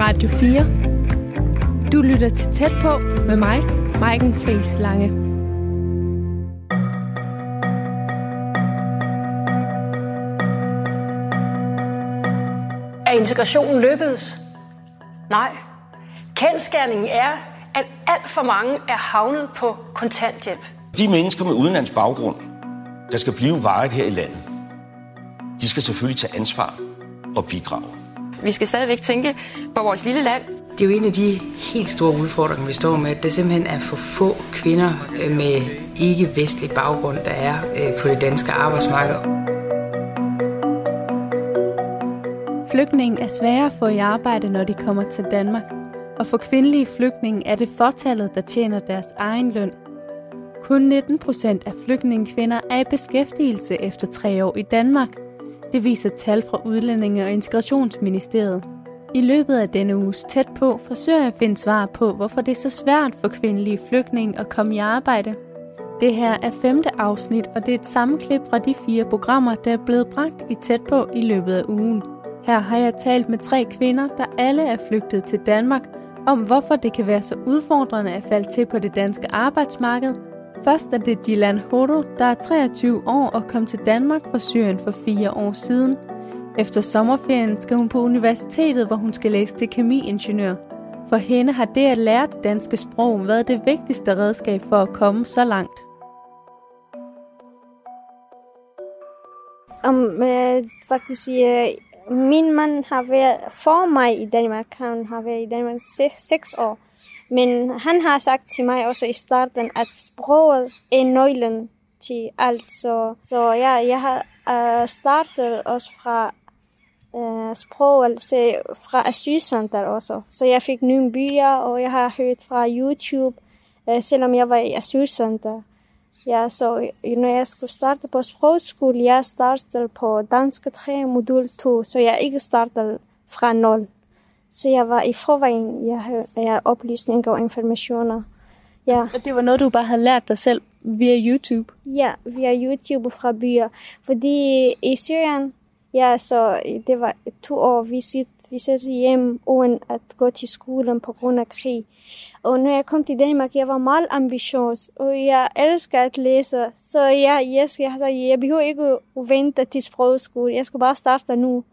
Radio 4. Du lytter til Tæt på med mig, Maiken Friis Lange. Er integrationen lykkedes? Nej. Kendskærningen er, at alt for mange er havnet på kontanthjælp. De mennesker med udenlands baggrund, der skal blive varet her i landet, de skal selvfølgelig tage ansvar og bidrage. Vi skal stadigvæk tænke på vores lille land. Det er jo en af de helt store udfordringer, vi står med, at der simpelthen er for få kvinder øh, med ikke-vestlig baggrund, der er øh, på det danske arbejdsmarked. Flygtninge er svære at få i arbejde, når de kommer til Danmark. Og for kvindelige flygtninge er det fortallet, der tjener deres egen løn. Kun 19 procent af flygtningekvinder er i beskæftigelse efter tre år i Danmark. Det viser tal fra Udlændinge- og Integrationsministeriet. I løbet af denne uges tæt på forsøger jeg at finde svar på, hvorfor det er så svært for kvindelige flygtninge at komme i arbejde. Det her er femte afsnit, og det er et sammenklip fra de fire programmer, der er blevet bragt i tæt på i løbet af ugen. Her har jeg talt med tre kvinder, der alle er flygtet til Danmark, om hvorfor det kan være så udfordrende at falde til på det danske arbejdsmarked. Først er det Dylan Hodo, der er 23 år og kom til Danmark fra Syrien for fire år siden. Efter sommerferien skal hun på universitetet, hvor hun skal læse til kemiingeniør. For hende har det at lære det danske sprog været det vigtigste redskab for at komme så langt. Om øh, faktisk øh, min mand har været for mig i Danmark. Han har været i Danmark seks år. Men han har sagt til mig også i starten, at sproget er nøglen til alt. Så, så ja, jeg har uh, startet også fra uh, sproget, så fra asylcenter også. Så jeg fik nye byer, og jeg har hørt fra YouTube, uh, selvom jeg var i asylcenter. Ja, så når jeg skulle starte på sprogskole, jeg startede på dansk 3 modul 2, så jeg ikke startede fra 0. Så jeg var i forvejen, jeg havde jeg oplysninger og informationer. Ja. Og det var noget, du bare havde lært dig selv via YouTube? Ja, via YouTube fra byer. Fordi i Syrien, ja, så det var to år, vi sidder vi sidder hjem uden at gå til skolen på grund af krig. Og når jeg kom til Danmark, jeg var meget ambitiøs, og jeg elsker at læse. Så ja, yes, jeg, jeg, jeg behøver ikke at vente til sprogskole. Jeg skulle bare starte nu.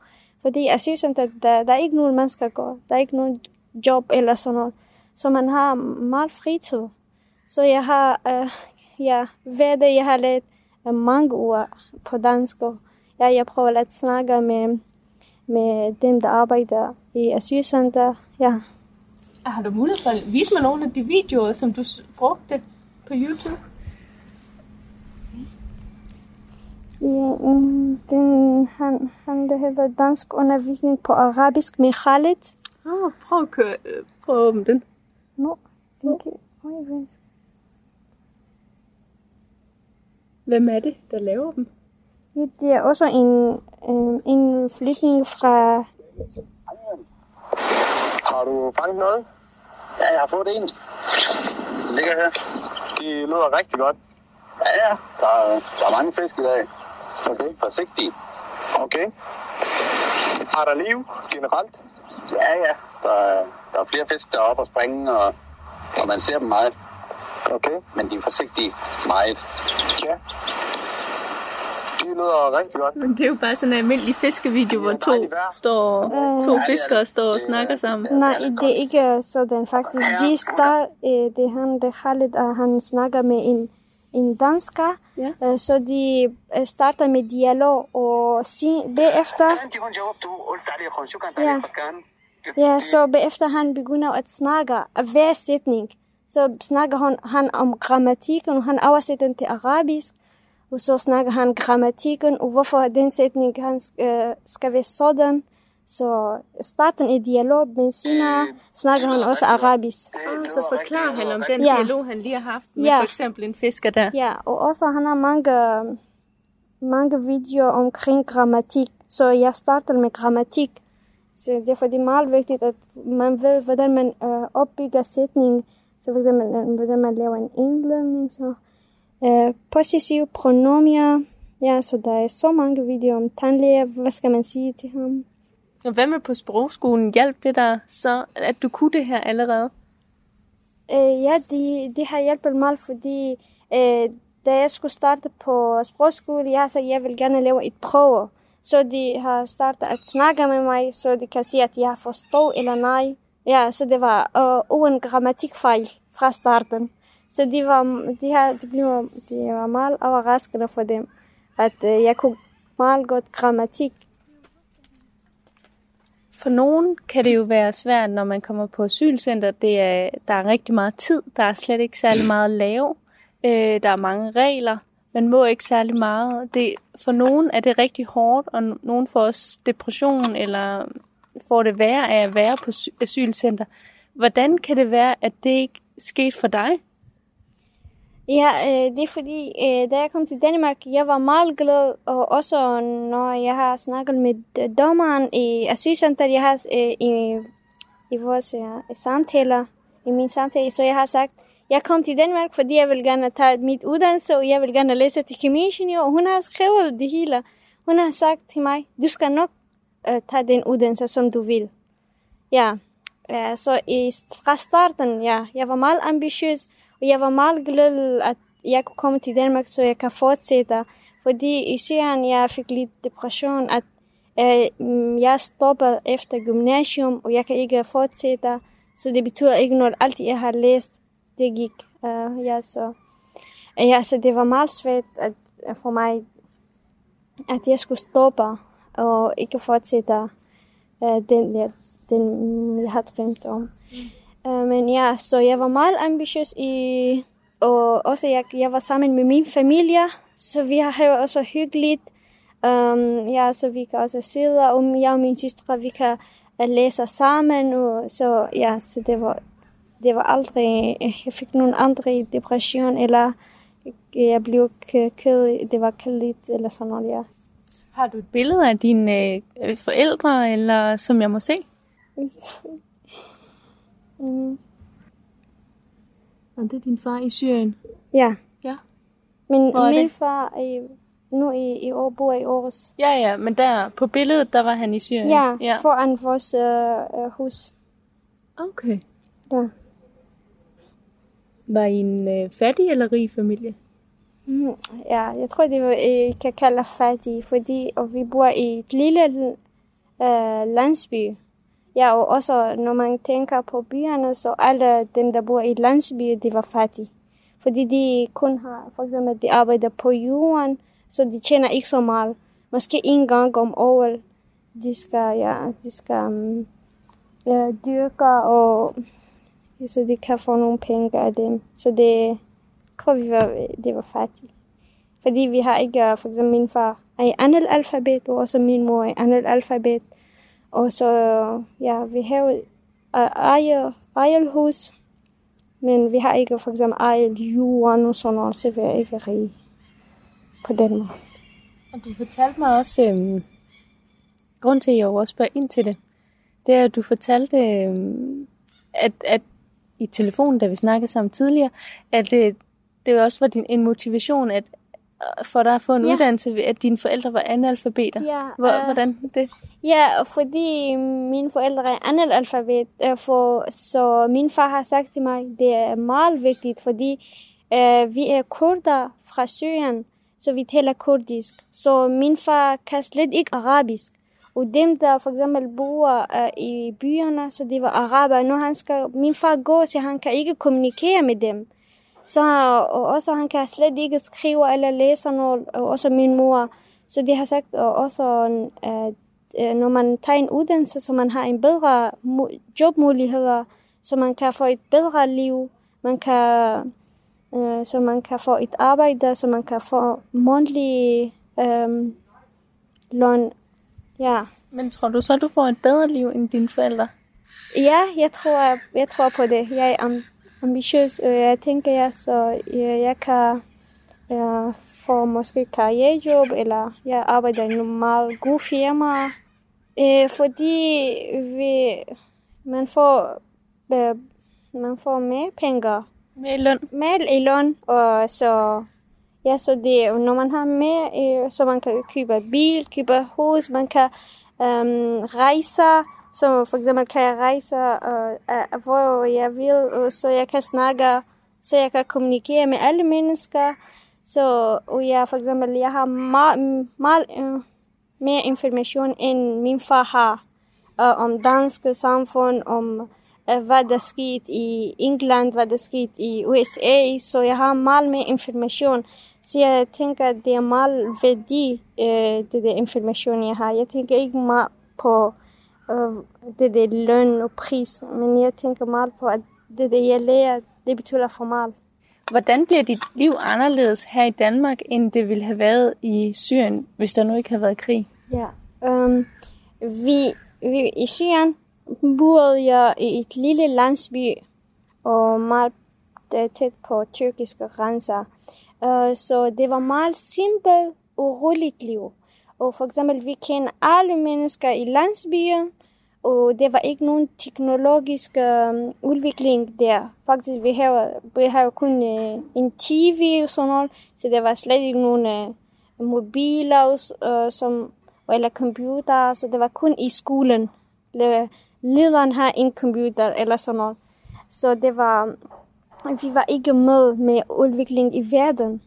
Fordi jeg synes, at der, der er ikke nogen, man skal gå. Der er ikke nogen job eller sådan noget. Så man har meget fritid. Så jeg har, uh, ja, ved det, jeg har lært uh, mange ord på dansk. Og ja, jeg prøver at snakke med, med dem, der arbejder i asylcenter. Ja. Har du mulighed for at vise mig nogle af de videoer, som du brugte på YouTube? Ja, den, han, han det hedder dansk undervisning på arabisk med Khalid. Oh, prøv at køre, prøv at åbne den. Nå, den kan. Hvem er det, der laver dem? Ja, det er også en, en, en flygtning fra... Har du fanget noget? Ja, jeg har fået en. Den ligger her. De lyder rigtig godt. Ja, ja. Der, er, der er mange fisk i dag. Okay. Forsigtig. Okay. Har der liv generelt? Ja, ja. Der, er, der er flere fisk, der er oppe og springe, og, og man ser dem meget. Okay. Men de er forsigtige meget. Ja. De lyder rigtig godt. Men det er jo bare sådan en almindelig fiskevideo, hvor to, står, to fiskere står og snakker sammen. Nej, det er ikke sådan faktisk. De start, det er han, det Khalid, og han snakker med en, en dansker, ja. så de starter med dialog, og sig, bagefter... Ja. Ja, så bagefter han begynder at snakke hver sætning. Så snakker han, han om grammatikken, og han oversætter den til arabisk. Og så snakker han grammatikken, og hvorfor den sætning han, øh, skal være sådan. Så starten i dialog, men senere snakker han også arabisk. Ah, så forklarer han om den Ja. dialog, han lige har haft med Ja. for eksempel en fisker der. Ja, og også han har mange, mange videoer omkring grammatik. Så jeg starter med grammatik. Så derfor det er meget vigtigt, at man ved, hvordan man øh, opbygger sætning. Så for eksempel, øh, hvordan man laver en indledning. Så, øh, possessive pronomier. Ja, så der er så mange videoer om tandlæger. Hvad skal man sige til ham? Og hvad med på sprogskolen? Hjalp det dig så, at du kunne det her allerede? Øh, ja, det de har hjulpet mig, fordi øh, da jeg skulle starte på sprogskole, jeg så jeg vil gerne lave et prøve. Så de har startet at snakke med mig, så de kan sige, at jeg forstår eller nej. Ja, så det var øh, uden grammatikfejl fra starten. Så de var, de har, de blev, de var meget overraskende for dem, at øh, jeg kunne meget godt grammatik. For nogen kan det jo være svært, når man kommer på asylcenter. Det er, der er rigtig meget tid. Der er slet ikke særlig meget at lave. Øh, der er mange regler. Man må ikke særlig meget. Det, for nogen er det rigtig hårdt, og nogen får også depression, eller får det værre af at være på asylcenter. Hvordan kan det være, at det ikke skete for dig? Ja, øh, det er fordi, øh, da jeg kom til Danmark, jeg var meget glad, og også når jeg har snakket med øh, dommeren i asylcenteret, jeg har øh, i, i vores ja, samtaler, i min samtale, så jeg har sagt, jeg kom til Danmark, fordi jeg vil gerne tage mit uddannelse, og jeg vil gerne læse til kemiingeniør, og hun har skrevet det hele. Hun har sagt til mig, du skal nok øh, tage den uddannelse, som du vil. Ja, ja så i, fra starten, ja, jeg var meget ambitiøs, og jeg var meget glad, at jeg kunne komme til Danmark, så jeg kan fortsætte. Fordi i Syrien, jeg fik lidt depression, at øh, mm, jeg stoppede efter gymnasium, og jeg kan ikke fortsætte. Så det betyder ikke noget. Alt jeg har læst, det gik. Uh, ja, så, øh, ja, så det var meget svært at, for mig, at jeg skulle stoppe og ikke fortsætte uh, den, der den, mm, jeg har drømt om. Uh, men ja, så jeg var meget ambitiøs i, og også jeg, jeg var sammen med min familie, så vi har også hyggeligt. Um, ja, så vi kan også sidde, og jeg og min søstre, vi kan øh, læse sammen, og så ja, så det var, det var aldrig, øh, jeg fik nogen andre depression, eller jeg blev ked, det var kedeligt, eller sådan noget, ja. Har du et billede af dine øh, forældre, eller som jeg må se? Mm. Og det er din far i Syrien? Ja. Ja. Men min det? far er nu i, i år bor i Aarhus. Ja, ja, men der på billedet, der var han i Syrien? Ja, ja. foran vores øh, hus. Okay. Ja. Var I en øh, fattig eller rig familie? Mm, ja, jeg tror, det var, I kan kalde fattig, fordi og vi bor i et lille øh, landsby. Ja, og også når man tænker på byerne, så alle dem, der bor i landsbyer, de var fattige. Fordi de kun har, for eksempel, de arbejder på jorden, så de tjener ikke så meget. Måske en gang om året, de skal, ja, de skal um, ja, dyrke, og så de kan få nogle penge af dem. Så det tror vi var, det var fattigt. Fordi vi har ikke, for eksempel min far er i andet alfabet, og også min mor er i andet alfabet. Og så, ja, vi har øh, ejer, ejerhus, hus, men vi har ikke for eksempel ejer jorden og sådan noget, så vi er ikke rige på den måde. Og du fortalte mig også, øhm, grund til, at jeg også spørger ind til det, det er, at du fortalte, øhm, at, at i telefonen, da vi snakkede sammen tidligere, at det, det også var din, en motivation, at for dig at få en ja. uddannelse, at dine forældre var analfabeter. Ja, Hvor, uh, hvordan det? Ja, fordi mine forældre er analfabet, uh, for, så min far har sagt til mig, det er meget vigtigt, fordi uh, vi er kurder fra Syrien, så vi taler kurdisk. Så min far kan slet ikke arabisk. Og dem, der for eksempel bor uh, i byerne, så det var araber. Når han skal, min far går, så han kan ikke kommunikere med dem. Så og også han kan slet ikke skrive eller læse noget, og også min mor. Så de har sagt og også, at når man tager en uddannelse, så man har en bedre jobmuligheder, så man kan få et bedre liv, man kan, øh, så man kan få et arbejde, så man kan få månedlig øh, løn. Ja. Men tror du så, du får et bedre liv end dine forældre? Ja, jeg tror, jeg tror på det. Jeg er ambitiøs, og jeg tænker, jeg, så jeg, jeg kan jeg få måske karrierejob, eller jeg arbejder i en meget god firma. Øh, fordi vi, man får, øh, man får mere penge. Mere løn. Mere i løn, og så Ja, så det, når man har mere, så man kan købe bil, købe hus, man kan um, rejse, så for eksempel kan jeg rejse, uh, hvor jeg vil, og så jeg kan snakke, så jeg kan kommunikere med alle mennesker. Så og jeg, for eksempel, jeg har meget, meget uh, mere information, end min far har uh, om danske samfund, om uh, hvad der skete i England, hvad der skete i USA, så jeg har meget mere information. Så jeg tænker, at det er meget værdi, uh, det der information, jeg har. Jeg tænker ikke meget på det der løn og pris, men jeg tænker meget på, at det der, jeg lærer, det betyder for meget. Hvordan bliver dit liv anderledes her i Danmark, end det ville have været i Syrien, hvis der nu ikke havde været krig? Ja, um, vi, vi, i Syrien boede jeg i et lille landsby, og meget tæt på tyrkiske grænser. Uh, så det var meget simpelt og roligt liv. Og for eksempel, vi kender alle mennesker i landsbyen, og det var ikke nogen teknologisk øh, udvikling der. Faktisk, vi har, vi har kun øh, en TV og sådan noget, så der var slet ikke nogen øh, mobiler øh, som, eller computer, så det var kun i skolen. Lederen har en computer eller sådan noget. Så det var, vi var ikke med med udvikling i verden.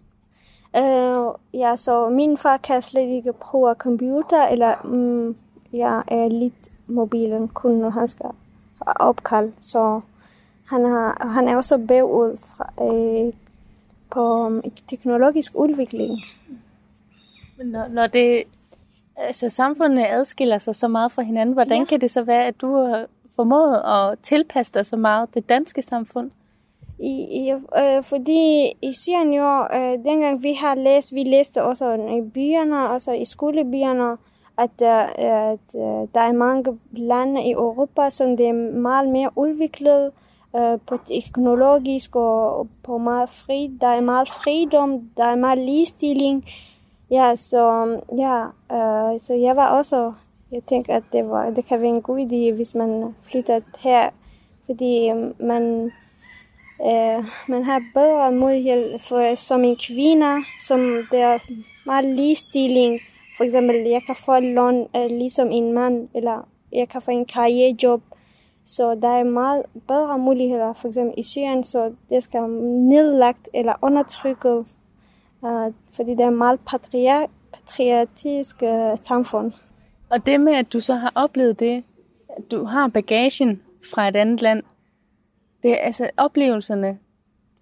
Øh, ja, så min far kan slet ikke bruge computer, eller mm, jeg er lidt mobilen, kun når han skal opkald. Så han, har, han er også bagud fra, øh, på um, teknologisk udvikling. Når, når det, altså samfundet adskiller sig så meget fra hinanden, hvordan ja. kan det så være, at du har formået at tilpasse dig så meget det danske samfund? I, i, øh, fordi i Syrien jo, øh, dengang vi har læst, vi læste også i byerne, altså i skolebyerne, at, uh, at øh, der er mange lande i Europa, som det er meget mere udviklet uh, på teknologisk og på meget fri. Der er meget fridom, der er meget ligestilling. Ja, så, ja, uh, så jeg var også, jeg tænkte, at det, var, det kan være en god idé, hvis man flytter her, fordi man, uh, man har bedre mulighed for, som en kvinde, som der er meget ligestilling, for eksempel, jeg kan få lån uh, ligesom en mand, eller jeg kan få en karrierejob. Så der er meget bedre muligheder, for eksempel i Syrien, så det skal nedlagt eller undertrykket, uh, fordi det er meget patriot, patriotisk uh, samfund. Og det med, at du så har oplevet det, at du har bagagen fra et andet land, det er altså oplevelserne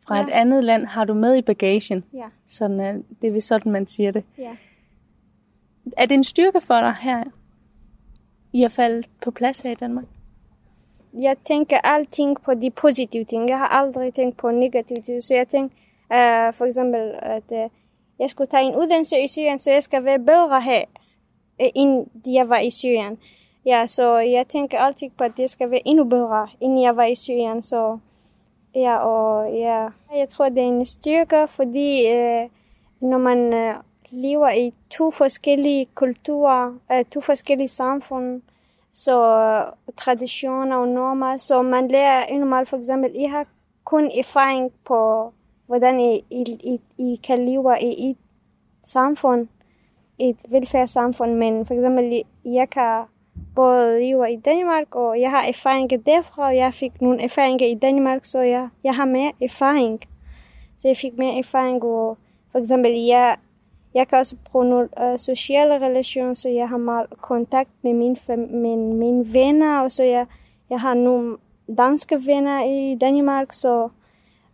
fra ja. et andet land, har du med i bagagen. Ja. Sådan, det er sådan, man siger det. Ja. Er det en styrke for dig her, i at falde på plads her i Danmark? Jeg tænker alting på de positive ting. Jeg har aldrig tænkt på negative ting. Så jeg tænker uh, for eksempel, at uh, jeg skulle tage en uddannelse i Syrien, så jeg skal være bedre her, øh, end jeg var i Syrien. Ja, så jeg tænker altid på, at det skal være endnu bedre, end jeg var i Syrien. Så ja, og ja, jeg tror, det er en styrke, fordi uh, når man uh, lever i to forskellige kulturer, øh, to forskellige samfund, så øh, traditioner og normer, så man lærer endnu for eksempel, I har kun erfaring på, hvordan I, I, I, I kan leve i et samfund, et velfærdssamfund, men for eksempel, jeg kan både leve i Danmark, og jeg har erfaringer derfra, og jeg fik nogle erfaringer i Danmark, så jeg, jeg har mere erfaring. Så jeg fik mere erfaring, og for eksempel, jeg jeg kan også bruge nogle uh, øh, sociale relationer, så jeg har meget kontakt med mine, med mine venner, og så jeg, jeg har nogle danske venner i Danmark, så,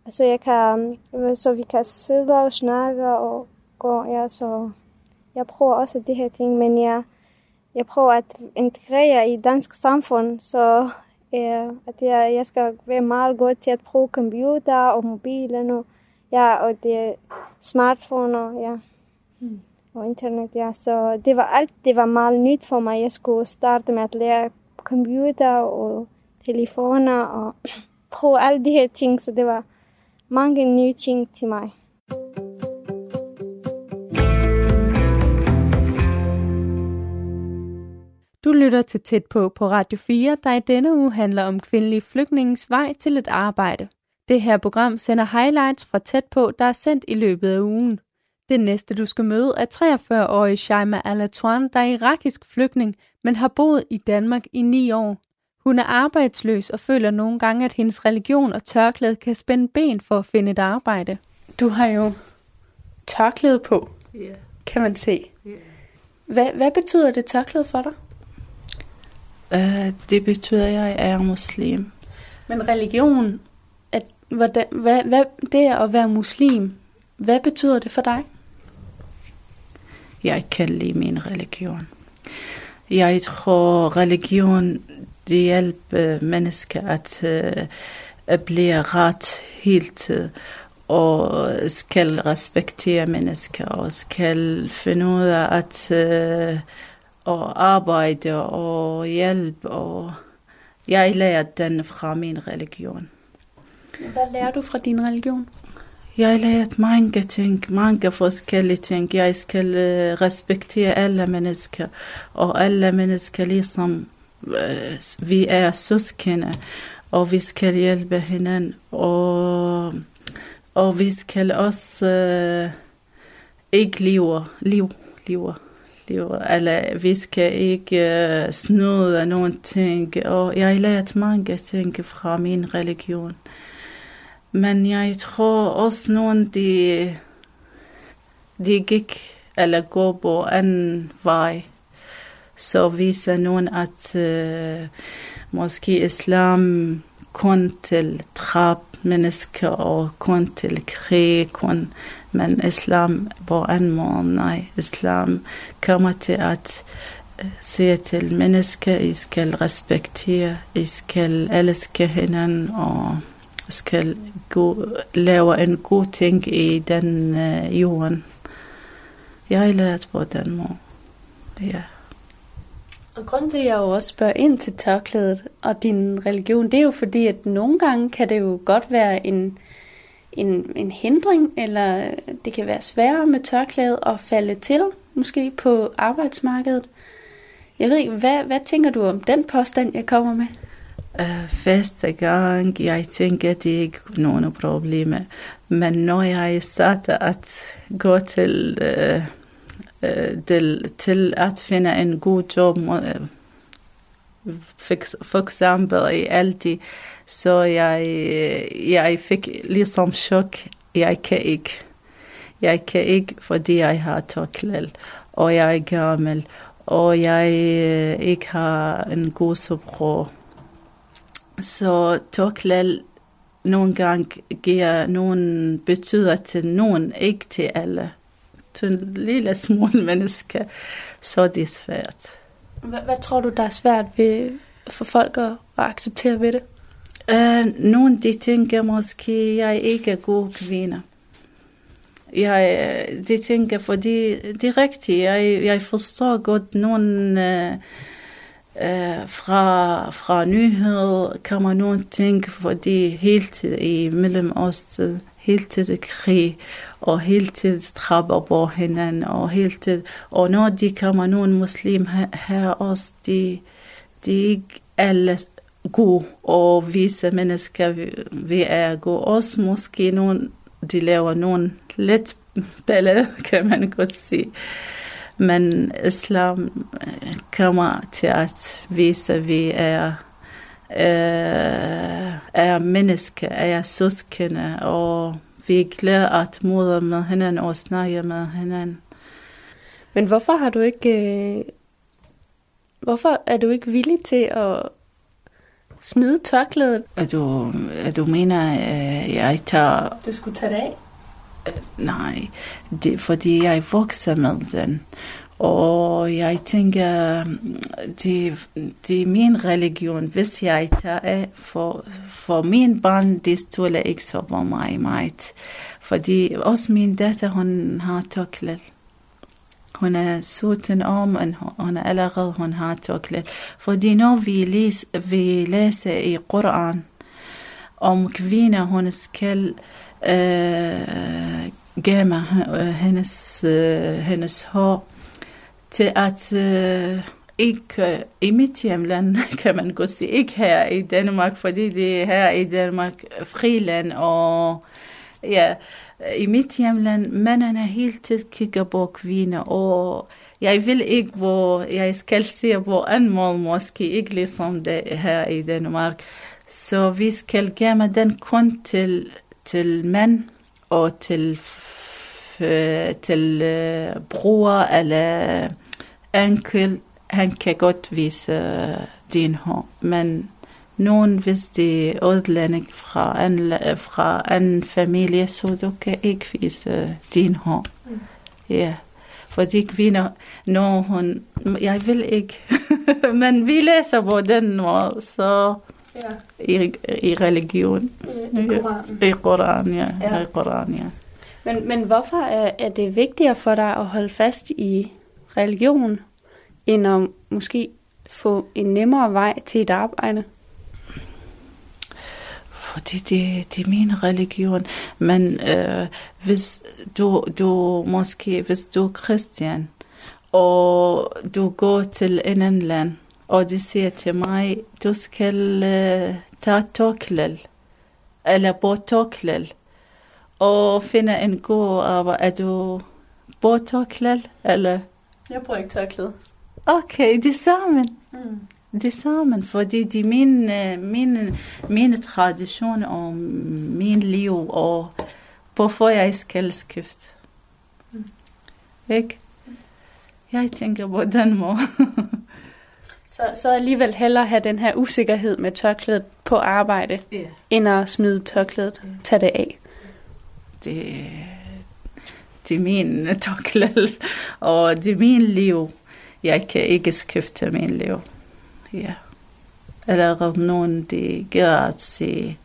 så, jeg kan, øh, så vi kan sidde og snakke, og gå, ja, så jeg prøver også det her ting, men jeg, jeg prøver at integrere i dansk samfund, så ja, at jeg, jeg skal være meget god til at bruge computer og mobilen, og, ja, og det smartphone, og, ja. Mm. Og internet, ja. Så det var alt, det var meget nyt for mig. Jeg skulle starte med at lære computer og telefoner og prøve alle de her ting, så det var mange nye ting til mig. Du lytter til Tæt på på Radio 4, der i denne uge handler om kvindelige flygtningens vej til et arbejde. Det her program sender highlights fra Tæt på, der er sendt i løbet af ugen. Det næste, du skal møde, er 43-årige Shaima Alatouan, der er irakisk flygtning, men har boet i Danmark i ni år. Hun er arbejdsløs og føler nogle gange, at hendes religion og tørklæde kan spænde ben for at finde et arbejde. Du har jo tørklæde på, Ja. kan man se. Yeah. Hvad, hvad betyder det tørklæde for dig? Uh, det betyder, at jeg er muslim. Men religion, at, hvordan, hvad, hvad, det at være muslim, hvad betyder det for dig? Jeg kan lide min religion. Jeg tror, religion det hjælper mennesker at, øh, at blive ret helt og skal respektere mennesker og skal finde ud af at øh, uh, og arbejde og hjælpe. Og jeg lærer den fra min religion. Hvad lærer du fra din religion? Jeg lærte mange ting, mange forskellige ting. Jeg skal uh, respektere alle mennesker, og alle mennesker ligesom uh, vi er søskende, og vi skal hjælpe hinanden, og, og vi skal også uh, ikke leve, leve, leve, leve, eller vi skal ikke uh, snyde nogen ting, og jeg lærte mange ting fra min religion. Uh, Men jeg tror også nogen, de, de gik eller går på en vej. Så viser nogen, at uh, måske islam kun til drab mennesker og kun til krig, kun, men islam på en måde, nej. Islam kommer til at uh, sige til mennesker, I skal respektere, I skal elske hinanden og skal gå, lave en god ting i den uh, jorden. Jeg har lært på den måde. Ja. Og grunden til, at jeg jo også spørger ind til tørklædet og din religion, det er jo fordi, at nogle gange kan det jo godt være en, en, en hindring, eller det kan være sværere med tørklædet at falde til, måske på arbejdsmarkedet. Jeg ved ikke, hvad, hvad tænker du om den påstand, jeg kommer med? Øh, uh, første gang, jeg tænkte, at det ikke var nogen problemer. Men når jeg startede at gå til, øh, øh, uh, uh, til, til at finde en god job, uh, for, for eksempel i Aldi, så jeg, jeg fik ligesom chok. Jeg kan ikke. Jeg kan ikke, fordi jeg har tørklæde, og jeg er gammel, og jeg ikke har en god sprog. Så tørklæde nogle gange giver nogen betyder til nogen, ikke til alle. Til en lille smule mennesker, så det er svært. Hvad, hvad tror du, der er svært ved, for folk at, at acceptere ved det? Uh, nogle de tænker måske, jeg ikke er god kvinde. Jeg, de tænker, fordi det er rigtigt. Jeg, jeg forstår godt nogle... Uh, øh, fra, fra nyheder kommer man nogle ting, fordi hele tiden i Mellemøsten, hele tiden krig, og hele tiden trapper på hinanden, og hele tiden, og når de kommer nogle muslim her, her også, de, de er ikke alle gode, og vise mennesker, vi, vi er gode. Også måske nogen, de laver nogle lidt ballade, kan man godt sige. Men islam kommer til at vise, at vi er, øh, er mennesker, er søskende, og vi er glade at møde med hinanden og snakke med hinanden. Men hvorfor har du ikke... Øh, hvorfor er du ikke villig til at smide tørklædet? Er du, er du mener, at jeg tager... Du skulle tage det af? Nej, det, fordi jeg vokser med den. Og jeg tænker, det, det er min religion. Hvis jeg tager for, for min barn, det stoler ikke så på mig meget. Fordi også min datter, hun har tørklæde. Hun er 17 år, men hun er allerede, hun har tørklæde. Fordi når vi, læs, vi læser i Koran om kvinder, hun skal øh, øh, gemme øh, hendes, øh, hendes hår til at øh, ikke øh, i mit hjemland, kan man godt sige, ikke her i Danmark, fordi det er her i Danmark friland, og Ja, i mit hjemland, mændene hele tiden kigger på kvinder, og jeg vil ikke, hvor jeg skal se på en mål måske ikke ligesom det her i Danmark. Så vi skal gemme den kun til, til mænd og til, til uh, bror eller enkel. Han kan godt vise uh, din hånd, men nogen, hvis de er udlænding fra en, fra en familie, så du kan ikke vise din hånd. Mm. Ja. Fordi kvinder, når hun, jeg vil ikke, men vi læser på den måde, så ja. i, i religion. I, i Koranen. I Koran, ja. ja. I Koran, ja. Men, men hvorfor er, er det vigtigere for dig at holde fast i religion, end at måske få en nemmere vej til et arbejde? fordi det, det er min religion. Men øh, hvis du, du måske, hvis du er kristen, og du går til en anden land, og de siger til mig, du skal øh, tage toklel, eller på toklel, og finde en god arbejde. Er du på toklel, eller? Jeg bruger ikke tørklæde. Okay, det sammen. Mm det sammen, fordi det er min, min, mine traditioner og min liv, og hvorfor jeg skal skifte. Mm. Ikke? Jeg tænker på den måde. så, så alligevel hellere have den her usikkerhed med tørklædet på arbejde, yeah. end at smide tørklædet, yeah. tage det af. Det, det er min tørklæde, og det er min liv. Jeg kan ikke skifte min liv ja. Eller nogen, de gør at se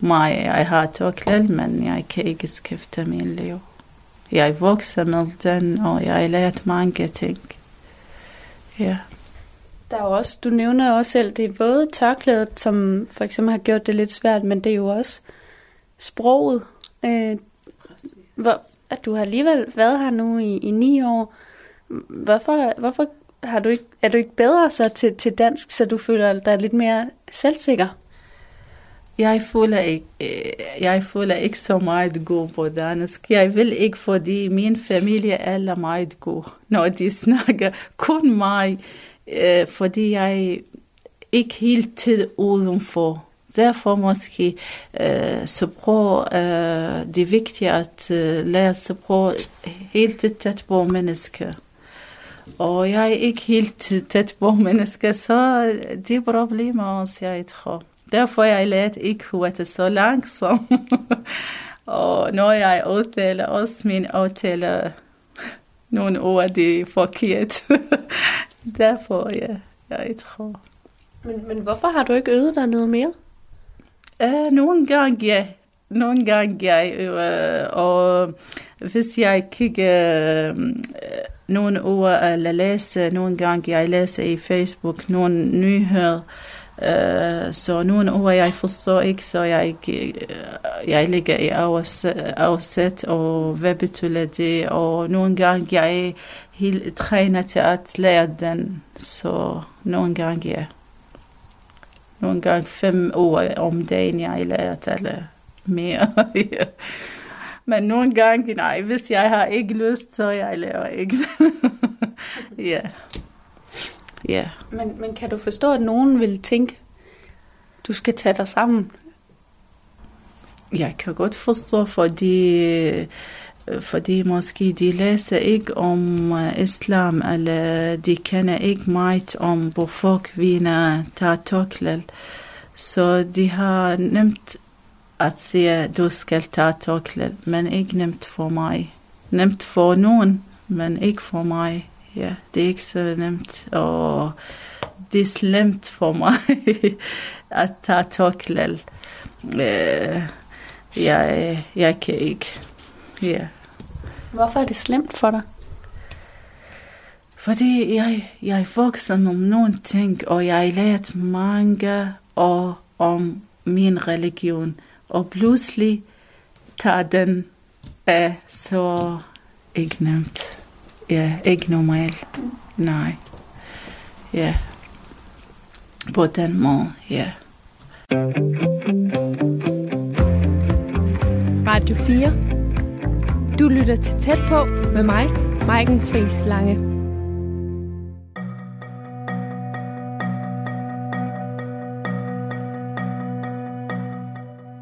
mig, jeg har tørklæde, men jeg kan ikke skifte min liv. Jeg vokser med den, og jeg har lært mange ting. Ja. Der er jo også, du nævner også selv, det er både tørklædet, som for eksempel har gjort det lidt svært, men det er jo også sproget. Øh, hvor, at du har alligevel været her nu i, i ni år. Hvorfor, hvorfor har du ikke, er du ikke bedre så til, til dansk, så du føler dig lidt mere selvsikker? Jeg føler ikke, øh, jeg føler ikke så meget god på dansk. Jeg vil ikke, fordi min familie er meget god, når de snakker kun mig, øh, fordi jeg ikke helt tid udenfor. Derfor måske øh, sprog, øh, det er vigtigt at øh, lære sprog helt tæt på mennesker. Og jeg er ikke helt tæt på mennesker, så det er problemer også, jeg tror. Derfor jeg lært ikke hurtigt så langsomt. og når jeg udtaler også min udtaler nogle ord, det er forkert. Derfor, ja, jeg tror. Men, men hvorfor har du ikke øvet dig noget mere? Uh, nogle gange, ja. Nogle gange, ja. Uh, og hvis jeg kigger uh, nogle ord eller læse nogle gange, jeg læser i Facebook nogle nyheder, uh, så nogle ord jeg forstår ikke, så jeg, jeg ligger i afsæt, og hvad betyder det, og nogle gange jeg er trænet til at lære den, så nogle gange ja. Nogle gange fem ord om dagen, jeg lærer eller mere. Men nogle gange, nej, hvis jeg har ikke lyst, så jeg laver ikke. ja. Ja. Men, men kan du forstå, at nogen vil tænke, du skal tage dig sammen? Jeg kan godt forstå, fordi, Øh, fordi måske de læser ikke om øh, islam, eller de kender ikke meget om, hvorfor kvinder tager tørklæde. Så de har nemt at sige, du skal tage tørklæde, men ikke nemt for mig. Nemt for nogen, men ikke for mig. Ja, det er ikke så nemt, og det er slemt for mig at tage tørklæde. Øh, jeg, jeg kan ikke. Ja. Hvorfor er det slemt for dig? Fordi jeg, jeg vokser om nogle ting, og jeg har lært mange år om min religion og pludselig tager den af så ikke nemt. Ja, ikke normalt. Nej. Ja. På den måde, ja. Radio 4. Du lytter til Tæt på med mig, Maiken Friis Lange.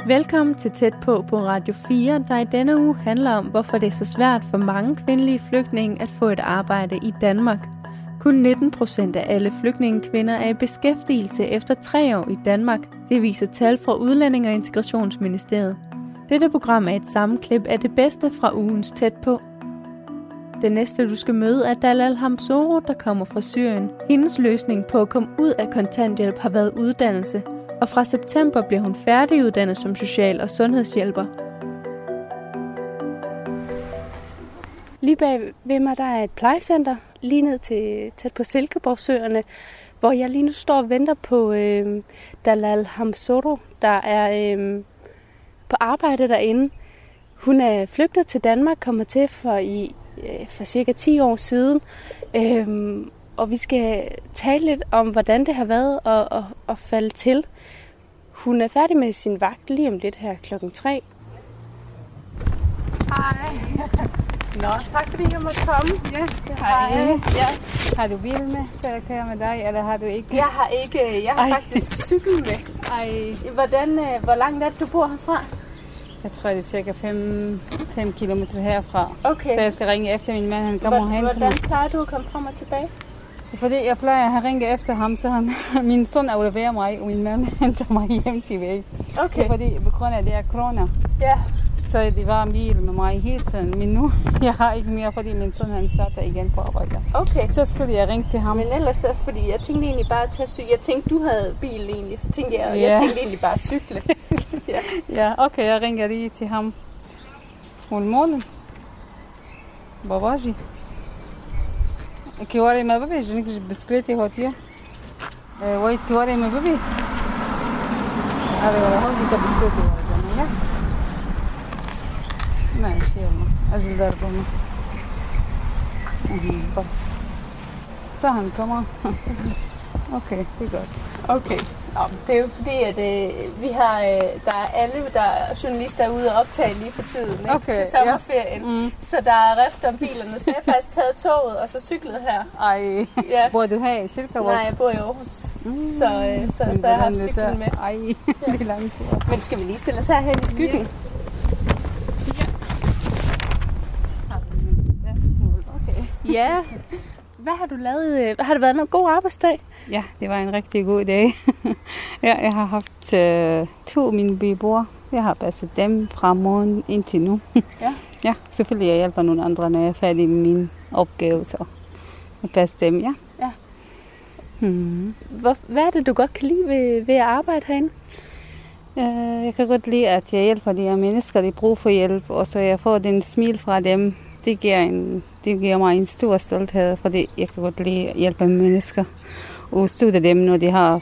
Velkommen til Tæt på på Radio 4, der i denne uge handler om, hvorfor det er så svært for mange kvindelige flygtninge at få et arbejde i Danmark. Kun 19 procent af alle flygtningekvinder er i beskæftigelse efter tre år i Danmark. Det viser tal fra Udlænding- og Integrationsministeriet. Dette program er et sammenklip af det bedste fra ugens tæt på. Den næste, du skal møde, er Dalal Hamsoro, der kommer fra Syrien. Hendes løsning på at komme ud af kontanthjælp har været uddannelse, og fra september bliver hun færdiguddannet som social- og sundhedshjælper. Lige bag ved mig, der er et plejecenter, lige ned til, tæt på Silkeborgsøerne, hvor jeg lige nu står og venter på øh, Dalal Hamsoro, der er øh, på arbejde derinde. Hun er flygtet til Danmark, kommer til for, i, øh, for cirka 10 år siden. Øhm, og vi skal tale lidt om, hvordan det har været at, at, at falde til. Hun er færdig med sin vagt lige om lidt her klokken 3. Hej. Nå, tak fordi jeg måtte komme. Ja, Hej. Ja. Har du bil med, så jeg kører med dig, eller har du ikke? Jeg har ikke, jeg har Ej. faktisk cykel med. Ej, Hvordan, øh, hvor langt er det, du bor herfra? Jeg tror, det er cirka 5 km herfra. Okay. Så jeg skal ringe efter min mand, han kommer Hvor- hen til Hvordan mig. plejer du at komme frem og tilbage? Fordi jeg plejer at have ringet efter ham, så han, min søn afleverer mig, og min mand henter mig hjem til væg. Okay. Fordi på grund af det er corona, Ja så det var en bil med mig hele tiden. Men nu, jeg har ikke mere, fordi min søn han starter igen på arbejde. Okay. Så skulle jeg ringe til ham. Men ellers, så, fordi jeg tænkte egentlig bare at tage cykel. Jeg tænkte, du havde bil egentlig, så tænkte jeg, Ja. jeg tænkte egentlig bare at cykle. ja. Ja, okay, jeg ringer lige til ham. والمولد باباجي كيواري ما ببي جنك بسكليتي هوتيا وايد كيواري ما ببي هذا هوتي كبسكليتي يا ماشي يلا أزل دربما سهل كمان اوكي det er godt. Okay. Nå, men det er jo fordi, at øh, vi har, øh, der er alle, der er journalister ude og optage lige for tiden ikke? Okay, til sommerferien. ja. Mm. Så der er rift om bilerne, så jeg har faktisk taget toget og så cyklet her. Ej, Ja. bor du her i Silkeborg? Nej, jeg bor i Aarhus. Mm. Så, øh, så, Men så jeg har hvordan haft det cyklen der- med. Ej, det er lang tid. Men skal vi lige stille os herhen i skyggen? Okay. Ja. Hvad har du lavet? øh, Har det været en god arbejdsdag? Ja, det var en rigtig god dag. ja, jeg har haft øh, to af mine beboere. Jeg har passet dem fra morgen indtil nu. Ja. ja, selvfølgelig jeg hjælper nogle andre, når jeg er færdig med min opgave, så jeg passer dem, ja. Ja. Hmm. Hvor, hvad er det, du godt kan lide ved, ved at arbejde herinde? Øh, jeg kan godt lide, at jeg hjælper de her mennesker, de bruger for hjælp, og så jeg får den smil fra dem. Det giver, en, det giver mig en stor stolthed, fordi jeg kan godt lide at hjælpe mennesker. Og støtte dem, når de har,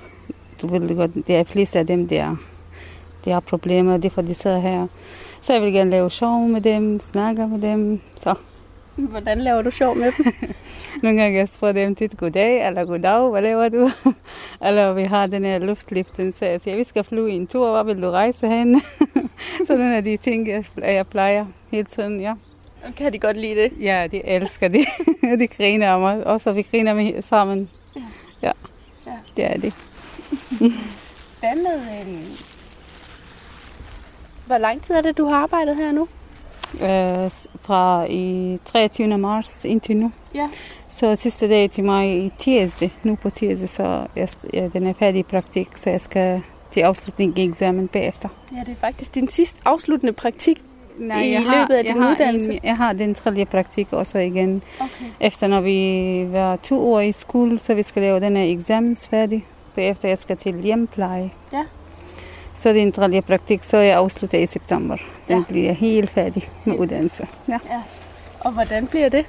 du ved godt, det er flest af dem, der, de har problemer, det er for de sidder her. Så jeg vil gerne lave sjov med dem, snakke med dem. Så Hvordan laver du sjov med dem? nogle gange jeg spørger dem til goddag eller goddag, hvad laver du? eller vi har den her luftliften, så jeg siger, vi skal flyve en tur, hvor vil du rejse hen? så den er de ting, jeg plejer hele tiden, ja. Kan de godt lide det? Ja, de elsker det. de griner af mig, og så vi griner med sammen. Ja. Ja, Ja. det er det. Hvad med... Øh... Hvor lang tid er det, du har arbejdet her nu? Øh, fra i 23. marts indtil nu. Ja. Så sidste dag til mig i tirsdag, nu på tirsdag, så jeg, ja, den er færdig i praktik, så jeg skal til afslutning i eksamen bagefter. Ja, det er faktisk din sidste afsluttende praktik i jeg løbet af jeg din har uddannelse. En, jeg har den tredje praktik også igen. Okay. Efter når vi var to år i skole, så vi skal lave den her eksamen færdig. Bagefter jeg skal til hjempleje. Ja. Så det er en tredje praktik, så jeg afslutter i september. Den Ja. bliver helt færdig med uddannelse. Ja. Og hvordan bliver det?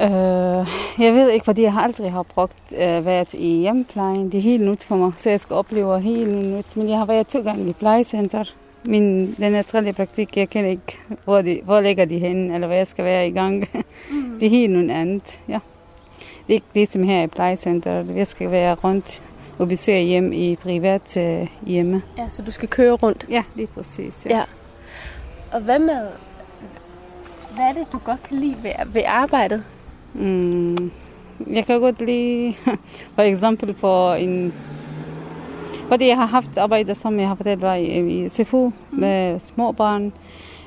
Øh, jeg ved ikke, fordi jeg har aldrig har brugt øh, været i hjemmeplejen. Det er helt nyt for mig, så jeg skal opleve helt nyt. Men jeg har været to gange i plejecenter. Min, den er tredje praktik, jeg kender ikke, hvor, de, hvor ligger de henne, eller hvad jeg skal være i gang. Mm. det er helt noget andet, ja. Det er ikke ligesom her i plejecenter. Jeg skal være rundt og besøge hjem i privat øh, hjemme. Ja, så du skal køre rundt. Ja, er præcis. Ja. Ja. Og hvad med, hvad er det, du godt kan lide ved, ved arbejdet? Mm, jeg kan godt lide, for eksempel på en... Fordi jeg har haft arbejde, som jeg har fortalt dig, i CFU med små børn.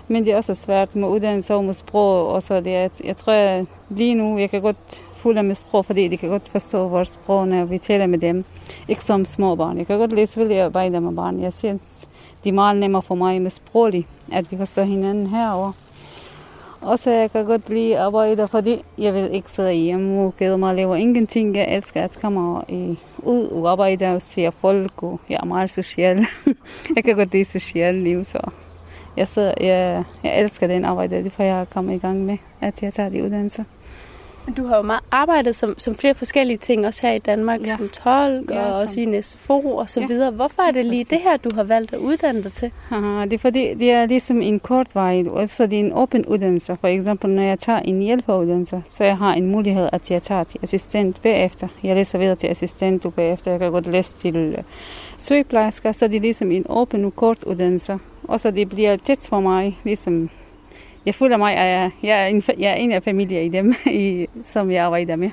Men det er også svært med uddannelse og med sprog. Og så det, jeg tror, at lige nu, jeg kan godt fulde med sprog, fordi de kan godt forstå vores sprog, når vi taler med dem. Ikke som små børn. Jeg kan godt lide selvfølgelig arbejde med børn. Jeg synes, det er meget nemmere for mig med sproglig, at vi forstår hinanden herovre. Og så jeg kan godt lide at arbejde, fordi jeg vil ikke sidde hjemme og kede mig og lave ingenting. Jeg elsker at komme i, ud og arbejde og se folk, og jeg er meget social. jeg kan godt lide social liv, så jeg, sidder, jeg, jeg elsker den arbejde, for jeg kommer i gang med, at jeg tager de uddannelser. Du har jo meget arbejdet som, som flere forskellige ting, også her i Danmark, ja. som tolk ja, og som... også i en SFO og så ja. videre. Hvorfor er det lige det her, du har valgt at uddanne dig til? Aha, det er fordi, det er ligesom en kort vej, så det er en åben uddannelse. For eksempel, når jeg tager en hjælperuddannelse, så jeg har en mulighed, at jeg tager til assistent bagefter. Jeg læser videre til assistent og bagefter. Jeg kan godt læse til øh, sygeplejersker, så det er ligesom en åben og kort uddannelse. Og så det bliver tæt for mig, ligesom jeg føler mig, at jeg, jeg, er, en, jeg er en af familien i dem, i, som jeg arbejder med.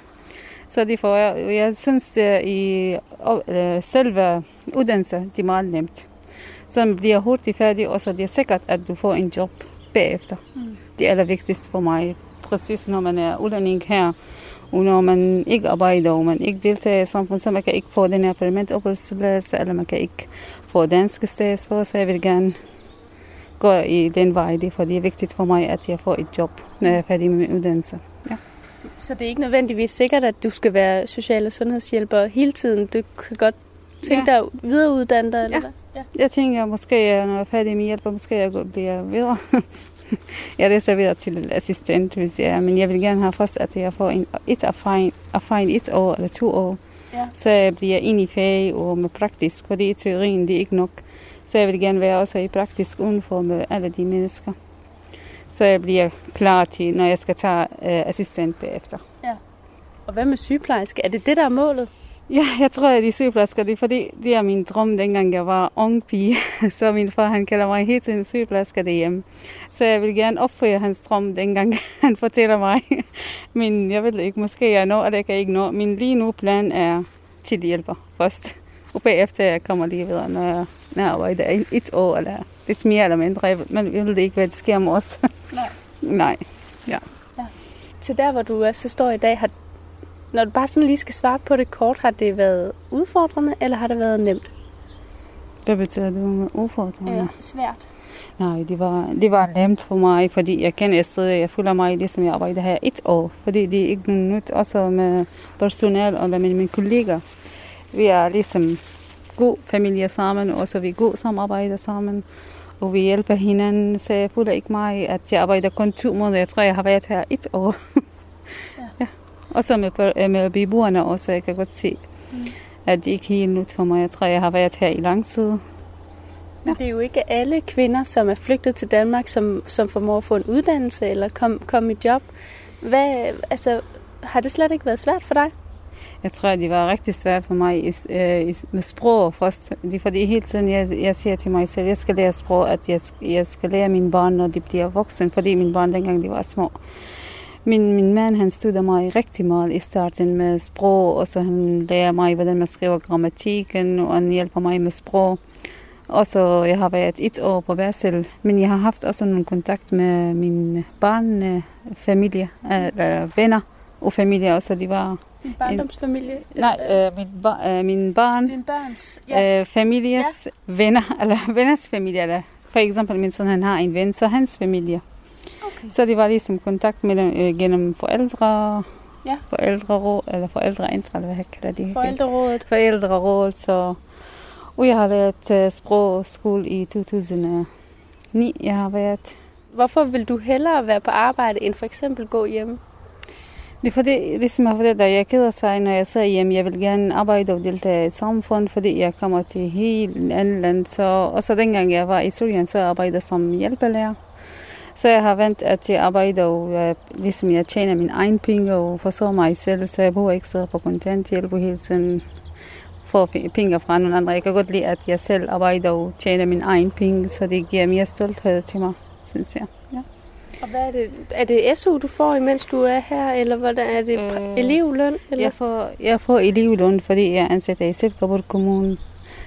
Så derfor, jeg, jeg synes, at i uh, selve uddannelse, det er meget nemt. Så man bliver hurtigt færdig, og så er det sikkert, at du får en job bagefter. Mm. Det er allervigtigste for mig. Præcis når man er udlænding her, og når man ikke arbejder, og man ikke deltager i samfundet, så man kan ikke få den her permanent opholdstilladelse, eller man kan ikke få danske statsborger, så jeg vil gerne gå i den vej, det, for det er vigtigt for mig, at jeg får et job, når jeg er færdig med min uddannelse. Ja. Så det er ikke nødvendigvis sikkert, at du skal være social- og sundhedshjælper hele tiden. Du kan godt tænke ja. dig at videreuddanne dig, eller ja. hvad? Ja. Jeg tænker, måske når jeg er færdig med hjælp, måske jeg bliver videre. jeg læser videre til assistent, hvis jeg er, men jeg vil gerne have først, at jeg får en, et erfaring, erfaring et år eller to år. Ja. Så jeg bliver ind i fag og med praktisk, fordi i teorien det er ikke nok. Så jeg vil gerne være også i praktisk uniform med alle de mennesker. Så jeg bliver klar til, når jeg skal tage uh, assistent bagefter. Ja. Og hvad med sygeplejerske? Er det det, der er målet? Ja, jeg tror, at de sygeplejersker, det er fordi, det er min drøm, dengang jeg var ung pige. Så min far, han kalder mig helt tiden sygeplejersker derhjemme. Så jeg vil gerne opføre hans drøm, dengang han fortæller mig. Men jeg ved ikke, måske jeg når, eller jeg kan ikke nå. Min lige nu plan er til hjælper først. Når jeg, når jeg arbejder et år, eller lidt mere eller mindre. Men jeg ved ikke, hvad det sker med os. Nej. Nej, ja. ja. Til der, hvor du så står i dag, har, når du bare sådan lige skal svare på det kort, har det været udfordrende, eller har det været nemt? Hvad betyder det udfordrende? Ja, svært. Nej, det var, det var nemt for mig, fordi jeg kender stedet, jeg føler mig ligesom jeg arbejder her et år, fordi det er ikke noget nyt, også med personal og med mine kolleger. Vi er ligesom god familie sammen, og så vi god samarbejder sammen, og vi hjælper hinanden, så jeg føler ikke mig, at jeg arbejder kun to måneder. Jeg tror, jeg har været her et år. ja. ja. Og så med, med beboerne også, jeg kan godt se, mm. at det ikke er helt nyt for mig. Jeg tror, jeg har været her i lang tid. Men det er jo ikke alle kvinder, som er flygtet til Danmark, som, som formår at få en uddannelse eller komme kom i job. Hvad, altså, har det slet ikke været svært for dig? Jeg tror, det var rigtig svært for mig øh, med sprog først. Fordi hele tiden, jeg, jeg siger til mig selv, at jeg skal lære sprog, at jeg, jeg skal lære mine børn, når de bliver voksen, fordi mine børn dengang de var små. Min, min mand, han studerede mig rigtig meget i starten med sprog, og så han lærer mig, hvordan man skriver grammatikken, og han hjælper mig med sprog. Og så jeg har været et år på Værsel, men jeg har haft også nogle kontakt med min barnefamilie, eller venner og familie også. De var din barndomsfamilie? En, nej, øh, min, ba, øh, min barn, Din børns, ja. øh, families ja. venner, eller venners familie. Eller for eksempel min søn, han har en ven, så hans familie. Okay. Så det var ligesom kontakt med dem øh, gennem forældre, ja. forældreråd, eller forældreintra, eller hvad kalder de? Forældrerådet. Forældrerådet, så... Og jeg har lært uh, sprogskole i 2009. Jeg har været... Hvorfor vil du hellere være på arbejde, end for eksempel gå hjemme? Det er fordi, ligesom jeg fordi, da jeg keder sig, når jeg sidder hjemme. Jeg vil gerne arbejde og deltage i samfund, fordi jeg kommer til helt andet land. Så, også dengang jeg var i Syrien, så arbejdede jeg som hjælpelærer. Så jeg har vendt, at jeg arbejder, og jeg, ligesom jeg tjener min egen penge og forsørger mig selv, så jeg bruger ikke sidde på kontanthjælp hele tiden få penge fra nogle andre. Jeg kan godt lide, at jeg selv arbejder og tjener min egen penge, så det giver mere stolthed til mig. synes jeg. Og hvad er det? Er det SU, du får, imens du er her, eller hvordan er det øh, elevløn? Eller? Jeg, får, jeg får elevløn, fordi jeg er ansat i Silkeborg Kommune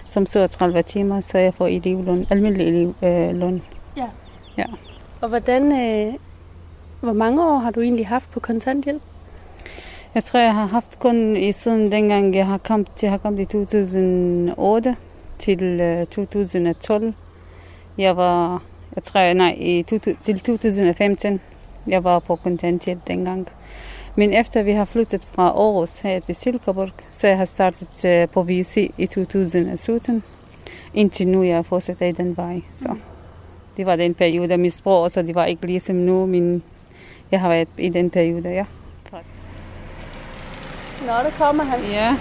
som 37 timer, så jeg får elevløn, almindelig elevløn. Øh, ja. ja. Og hvordan, øh, hvor mange år har du egentlig haft på kontanthjælp? Jeg tror, jeg har haft kun i siden dengang, jeg har kommet, jeg har kommet i 2008 til øh, 2012. Jeg var, jeg tror, nej, i, til 2015, jeg var på kontanthjælp dengang. Men efter vi har flyttet fra Aarhus her til Silkeborg, så jeg har startet øh, på VUC i 2017. Indtil nu jeg fortsætter i den vej. Så det var den periode, mit sprog, så det var ikke ligesom nu, men jeg har været i den periode, ja. Nå, der kommer han. Ja.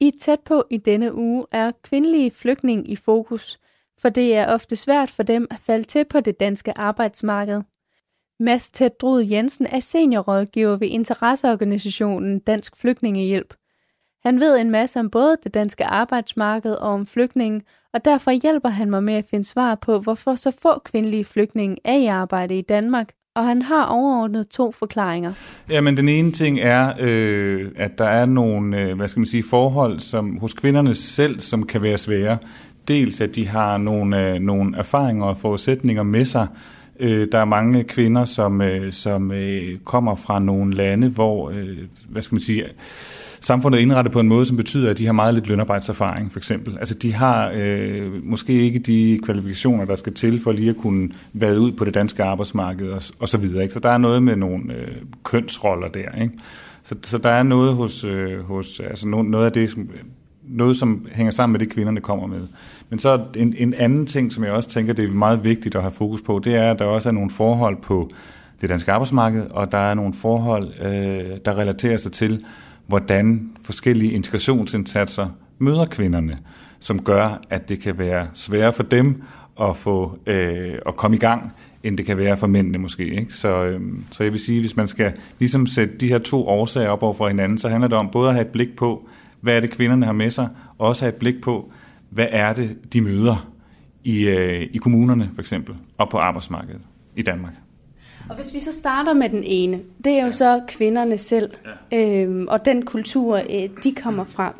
I tæt på i denne uge er kvindelige flygtning i fokus, for det er ofte svært for dem at falde til på det danske arbejdsmarked. Mads Tedrud Jensen er seniorrådgiver ved interesseorganisationen Dansk Flygtningehjælp. Han ved en masse om både det danske arbejdsmarked og om flygtninge, og derfor hjælper han mig med at finde svar på, hvorfor så få kvindelige flygtninge er i arbejde i Danmark, og han har overordnet to forklaringer. Ja, men den ene ting er, øh, at der er nogle, øh, hvad skal man sige, forhold som hos kvinderne selv, som kan være svære. Dels at de har nogle, øh, nogle erfaringer og forudsætninger med sig. Øh, der er mange kvinder, som, øh, som øh, kommer fra nogle lande, hvor, øh, hvad skal man sige, samfundet er indrettet på en måde, som betyder, at de har meget lidt lønarbejdserfaring, for eksempel. Altså, de har øh, måske ikke de kvalifikationer, der skal til for lige at kunne være ud på det danske arbejdsmarked og, og så videre. Ikke? Så der er noget med nogle øh, kønsroller der. Ikke? Så, så der er noget hos, øh, hos altså noget af det, som, noget, som hænger sammen med det, kvinderne kommer med. Men så en, en anden ting, som jeg også tænker, det er meget vigtigt at have fokus på, det er, at der også er nogle forhold på det danske arbejdsmarked, og der er nogle forhold, øh, der relaterer sig til, hvordan forskellige integrationsindsatser møder kvinderne, som gør, at det kan være sværere for dem at få øh, at komme i gang, end det kan være for mændene måske. Ikke? Så, øh, så jeg vil sige, hvis man skal ligesom sætte de her to årsager op over for hinanden, så handler det om både at have et blik på, hvad er det kvinderne har med sig, og også have et blik på, hvad er det, de møder i, øh, i kommunerne for eksempel, og på arbejdsmarkedet i Danmark. Og hvis vi så starter med den ene, det er jo så kvinderne selv, ja. øhm, og den kultur, øh, de kommer fra.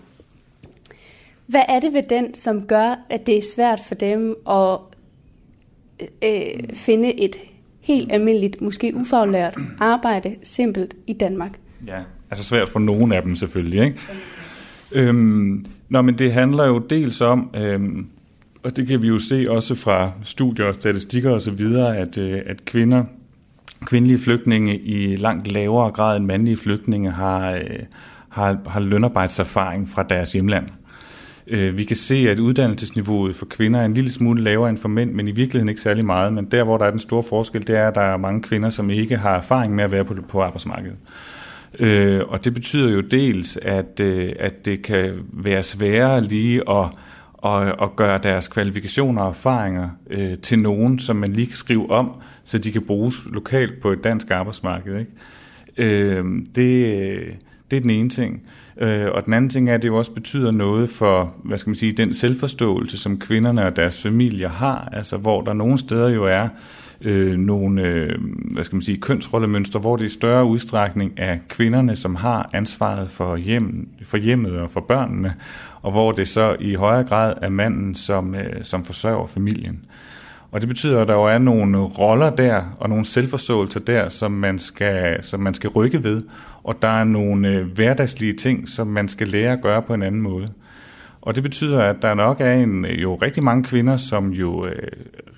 Hvad er det ved den, som gør, at det er svært for dem at øh, finde et helt almindeligt, måske ufaglært arbejde simpelt i Danmark? Ja, altså svært for nogen af dem selvfølgelig, ikke? Øhm, nå, men det handler jo dels om, øhm, og det kan vi jo se også fra studier og statistikker osv., at, øh, at kvinder kvindelige flygtninge i langt lavere grad end mandlige flygtninge har, øh, har, har lønarbejdserfaring fra deres hjemland. Øh, vi kan se, at uddannelsesniveauet for kvinder er en lille smule lavere end for mænd, men i virkeligheden ikke særlig meget. Men der, hvor der er den store forskel, det er, at der er mange kvinder, som ikke har erfaring med at være på, på arbejdsmarkedet. Øh, og det betyder jo dels, at, øh, at det kan være sværere lige at, og, og gøre deres kvalifikationer og erfaringer øh, til nogen, som man lige kan skrive om, så de kan bruges lokalt på et dansk arbejdsmarked. Ikke? Øh, det, det er den ene ting. Øh, og den anden ting er, at det jo også betyder noget for, hvad skal man sige, den selvforståelse, som kvinderne og deres familier har, altså hvor der nogle steder jo er øh, nogle, øh, hvad skal man sige, kønsrollemønstre, hvor det i større udstrækning er kvinderne, som har ansvaret for, hjem, for hjemmet og for børnene, og hvor det så i højere grad er manden, som, øh, som forsørger familien. Og det betyder, at der jo er nogle roller der, og nogle selvforståelser der, som man skal, som man skal rykke ved. Og der er nogle øh, hverdagslige ting, som man skal lære at gøre på en anden måde. Og det betyder, at der nok er en, øh, jo rigtig mange kvinder, som jo øh,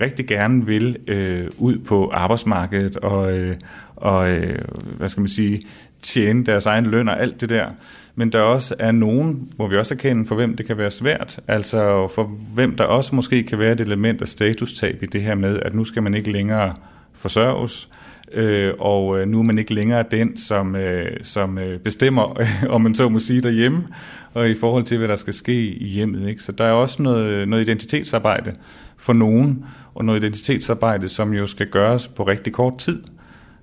rigtig gerne vil øh, ud på arbejdsmarkedet og, øh, og øh, hvad skal man sige, tjene deres egen løn og alt det der men der også er nogen, hvor vi også erkender, for hvem det kan være svært, altså for hvem der også måske kan være et element af statustab i det her med, at nu skal man ikke længere forsørges, øh, og øh, nu er man ikke længere den, som, øh, som øh, bestemmer, om man så må sige, derhjemme, og i forhold til, hvad der skal ske i hjemmet. Ikke? Så der er også noget, noget identitetsarbejde for nogen, og noget identitetsarbejde, som jo skal gøres på rigtig kort tid.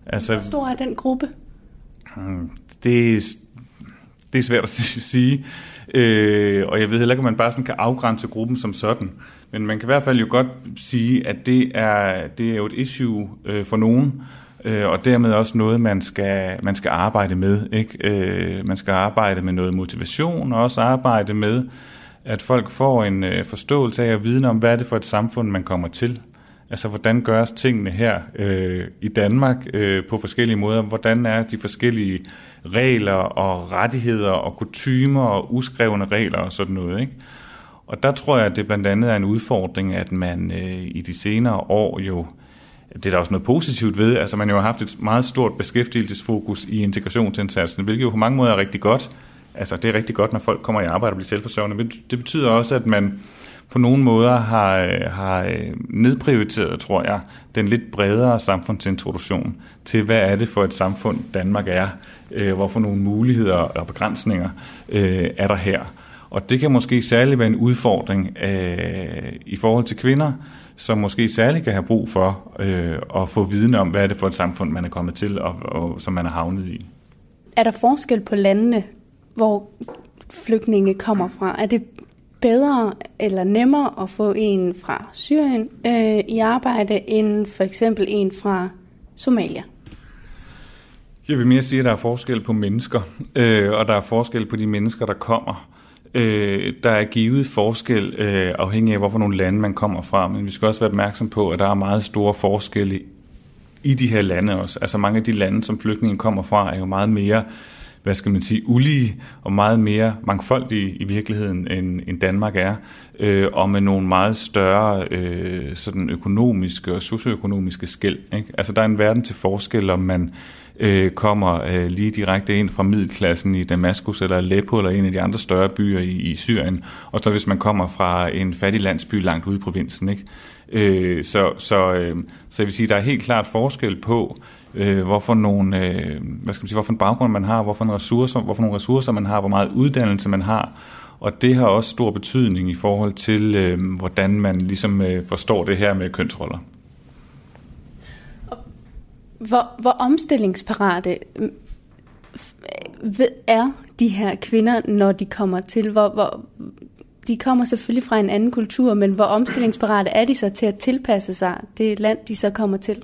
Altså, Hvor stor er den gruppe? Hmm, det det er svært at sige. Øh, og jeg ved heller ikke, om man bare sådan kan afgrænse gruppen som sådan. Men man kan i hvert fald jo godt sige, at det er, det er jo et issue øh, for nogen, øh, og dermed også noget, man skal, man skal arbejde med. Ikke? Øh, man skal arbejde med noget motivation, og også arbejde med, at folk får en øh, forståelse af og viden om, hvad er det for et samfund, man kommer til. Altså, hvordan gøres tingene her øh, i Danmark øh, på forskellige måder? Hvordan er de forskellige regler og rettigheder og kutymer og uskrevne regler og sådan noget, ikke? Og der tror jeg, at det blandt andet er en udfordring, at man øh, i de senere år jo, det er der også noget positivt ved, altså man jo har haft et meget stort beskæftigelsesfokus i integrationsindsatsen, hvilket jo på mange måder er rigtig godt. Altså det er rigtig godt, når folk kommer i arbejde og bliver selvforsørgende, men det betyder også, at man på nogle måder har, øh, har øh, nedprioriteret, tror jeg, den lidt bredere samfundsintroduktion til, hvad er det for et samfund, Danmark er, øh, hvorfor nogle muligheder og begrænsninger øh, er der her. Og det kan måske særligt være en udfordring øh, i forhold til kvinder, som måske særligt kan have brug for øh, at få viden om, hvad er det for et samfund, man er kommet til, og, og som man er havnet i. Er der forskel på landene, hvor flygtninge kommer fra? Er det bedre eller nemmere at få en fra Syrien øh, i arbejde, end for eksempel en fra Somalia? Jeg vil mere sige, at der er forskel på mennesker, øh, og der er forskel på de mennesker, der kommer. Øh, der er givet forskel øh, afhængig af, hvorfor nogle lande man kommer fra, men vi skal også være opmærksom på, at der er meget store forskelle i de her lande også. Altså mange af de lande, som flygtningen kommer fra, er jo meget mere hvad skal man sige, ulige og meget mere mangfoldige i virkeligheden, end, end Danmark er, øh, og med nogle meget større øh, sådan økonomiske og socioøkonomiske skæld. Ikke? Altså der er en verden til forskel, om man øh, kommer øh, lige direkte ind fra middelklassen i Damaskus eller Aleppo eller en af de andre større byer i, i Syrien, og så hvis man kommer fra en fattig landsby langt ude i provinsen. Ikke? Øh, så, så, øh, så jeg vil sige, der er helt klart forskel på, øh, hvorfor, nogle, øh, hvad skal man sige, hvorfor en baggrund man har, hvorfor, en ressourcer, hvorfor nogle ressourcer man har, hvor meget uddannelse man har, og det har også stor betydning i forhold til, øh, hvordan man ligesom øh, forstår det her med kønsroller. Hvor, hvor omstillingsparate mm, øh, er de her kvinder, når de kommer til? Hvor, hvor, de kommer selvfølgelig fra en anden kultur, men hvor omstillingsparate er de så til at tilpasse sig det land, de så kommer til?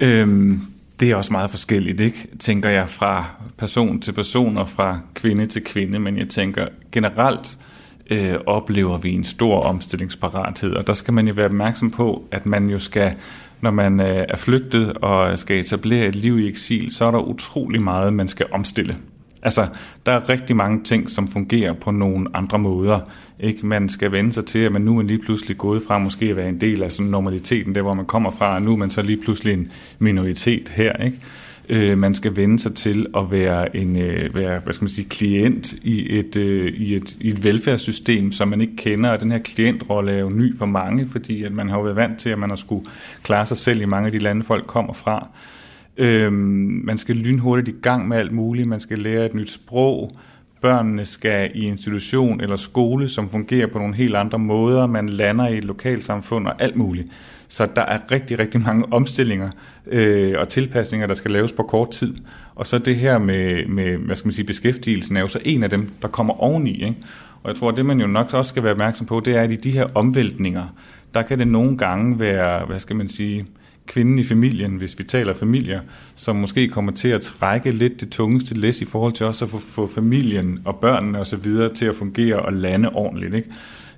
Øhm, det er også meget forskelligt, ikke? tænker jeg, fra person til person og fra kvinde til kvinde, men jeg tænker generelt øh, oplever vi en stor omstillingsparathed, og der skal man jo være opmærksom på, at man jo skal, når man øh, er flygtet og skal etablere et liv i eksil, så er der utrolig meget, man skal omstille. Altså, der er rigtig mange ting, som fungerer på nogle andre måder. Ikke? Man skal vende sig til, at man nu er lige pludselig gået fra måske at være en del af sådan normaliteten, der hvor man kommer fra, og nu er man så lige pludselig en minoritet her. Ikke? Øh, man skal vende sig til at være en øh, være, hvad skal man sige, klient i et, øh, i, et, i et velfærdssystem, som man ikke kender, og den her klientrolle er jo ny for mange, fordi at man har været vant til, at man har skulle klare sig selv i mange af de lande, folk kommer fra. Øh, man skal lynhurtigt i gang med alt muligt. Man skal lære et nyt sprog. Børnene skal i institution eller skole, som fungerer på nogle helt andre måder. Man lander i et lokalsamfund og alt muligt. Så der er rigtig, rigtig mange omstillinger øh, og tilpasninger, der skal laves på kort tid. Og så det her med, med hvad skal man sige, beskæftigelsen er jo så en af dem, der kommer oveni. Ikke? Og jeg tror, at det man jo nok også skal være opmærksom på, det er, at i de her omvæltninger, der kan det nogle gange være, hvad skal man sige, kvinden i familien, hvis vi taler familier, som måske kommer til at trække lidt det tungeste læs i forhold til også at få, få familien og børnene osv. til at fungere og lande ordentligt. Ikke?